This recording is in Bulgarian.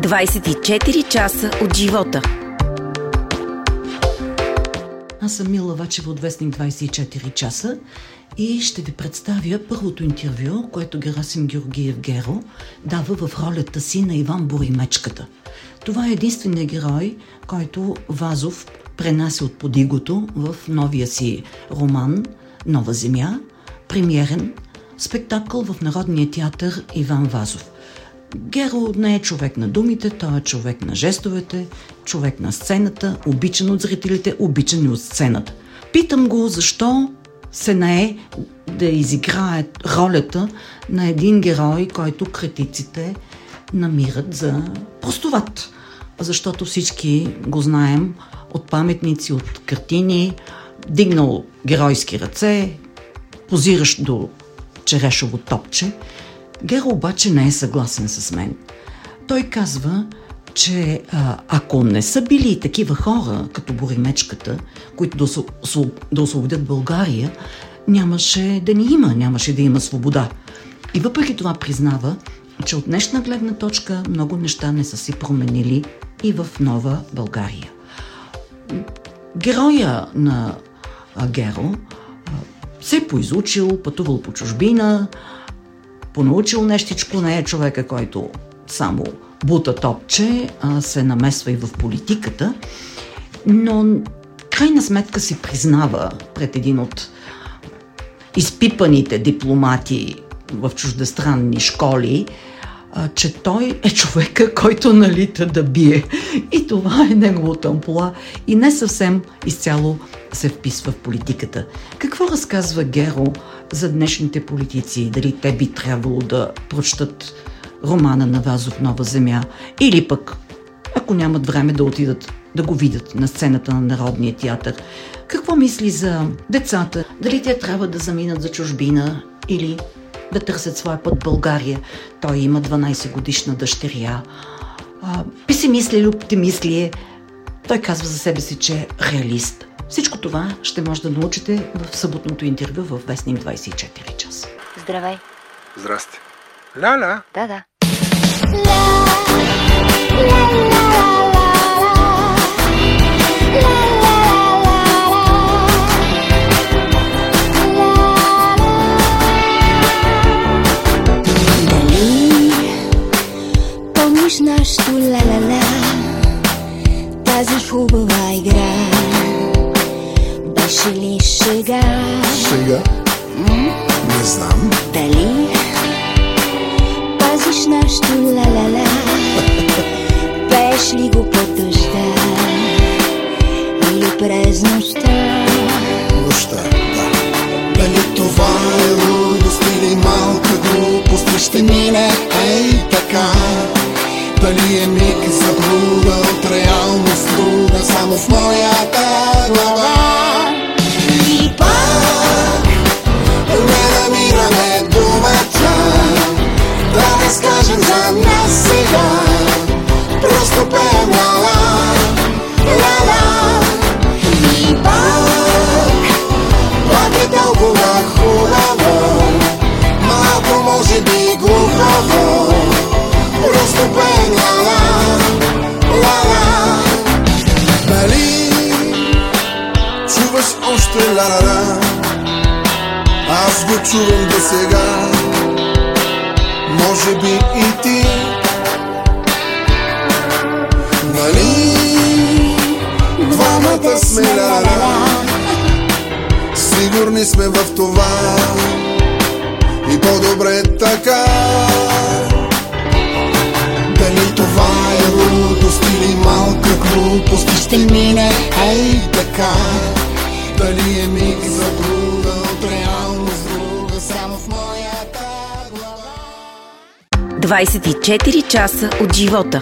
24 часа от живота. Аз съм Мила Вачева от Вестник 24 часа и ще ви представя първото интервю, което Герасим Георгиев Геро дава в ролята си на Иван Боримечката. Това е единственият герой, който Вазов пренася от подигото в новия си роман «Нова земя», премиерен спектакъл в Народния театър Иван Вазов. Геро не е човек на думите, той е човек на жестовете, човек на сцената, обичан от зрителите, обичан и от сцената. Питам го защо се нае да изиграе ролята на един герой, който критиците намират за простоват. Защото всички го знаем от паметници, от картини, дигнал геройски ръце, позиращ до черешово топче. Геро обаче не е съгласен с мен. Той казва, че а, ако не са били такива хора, като Боримечката, които да, да освободят България, нямаше да ни има, нямаше да има свобода. И въпреки това признава, че от днешна гледна точка много неща не са си променили и в нова България. Героя на Геро се е поизучил, пътувал по чужбина, понаучил нещичко, не е човека, който само бута топче, а се намесва и в политиката, но крайна сметка си признава пред един от изпипаните дипломати в чуждестранни школи, че той е човека, който налита да бие. И това е неговото ампула и не съвсем изцяло се вписва в политиката. Какво разказва Геро за днешните политици? Дали те би трябвало да прочтат романа на Вазов Нова земя или пък, ако нямат време да отидат да го видят на сцената на Народния театър. Какво мисли за децата? Дали те трябва да заминат за чужбина или да търсят своя път България? Той има 12 годишна дъщеря. А, песимист ли или оптимист ли е? Той казва за себе си, че е реалист. Всичко това ще може да научите в съботното интервю в Вестник 24 час. Здравей! Здрасти! Ля-ля! Да, да. помниш нашото ла-ла-ла Тази хубава игра Беше ли шега? Шега? Не знам. Дали пазиш нашото ла-ла-ла Пееш ли го под дъжда Или през нощта Нощта, да. Дали това е лудост или малка глупост ще мине ей така Дали е миг заблуда от реалност друга Само в моята още ла-ла-ла Аз го чувам до сега. Може би и ти. Нали? Двамата сме ла-ла Сигурни сме в това. И по-добре така. Дали това е лудост или малка глупост ще мине ей така Дали е миг за друга от реалност друга Само в моята глава 24 часа от живота.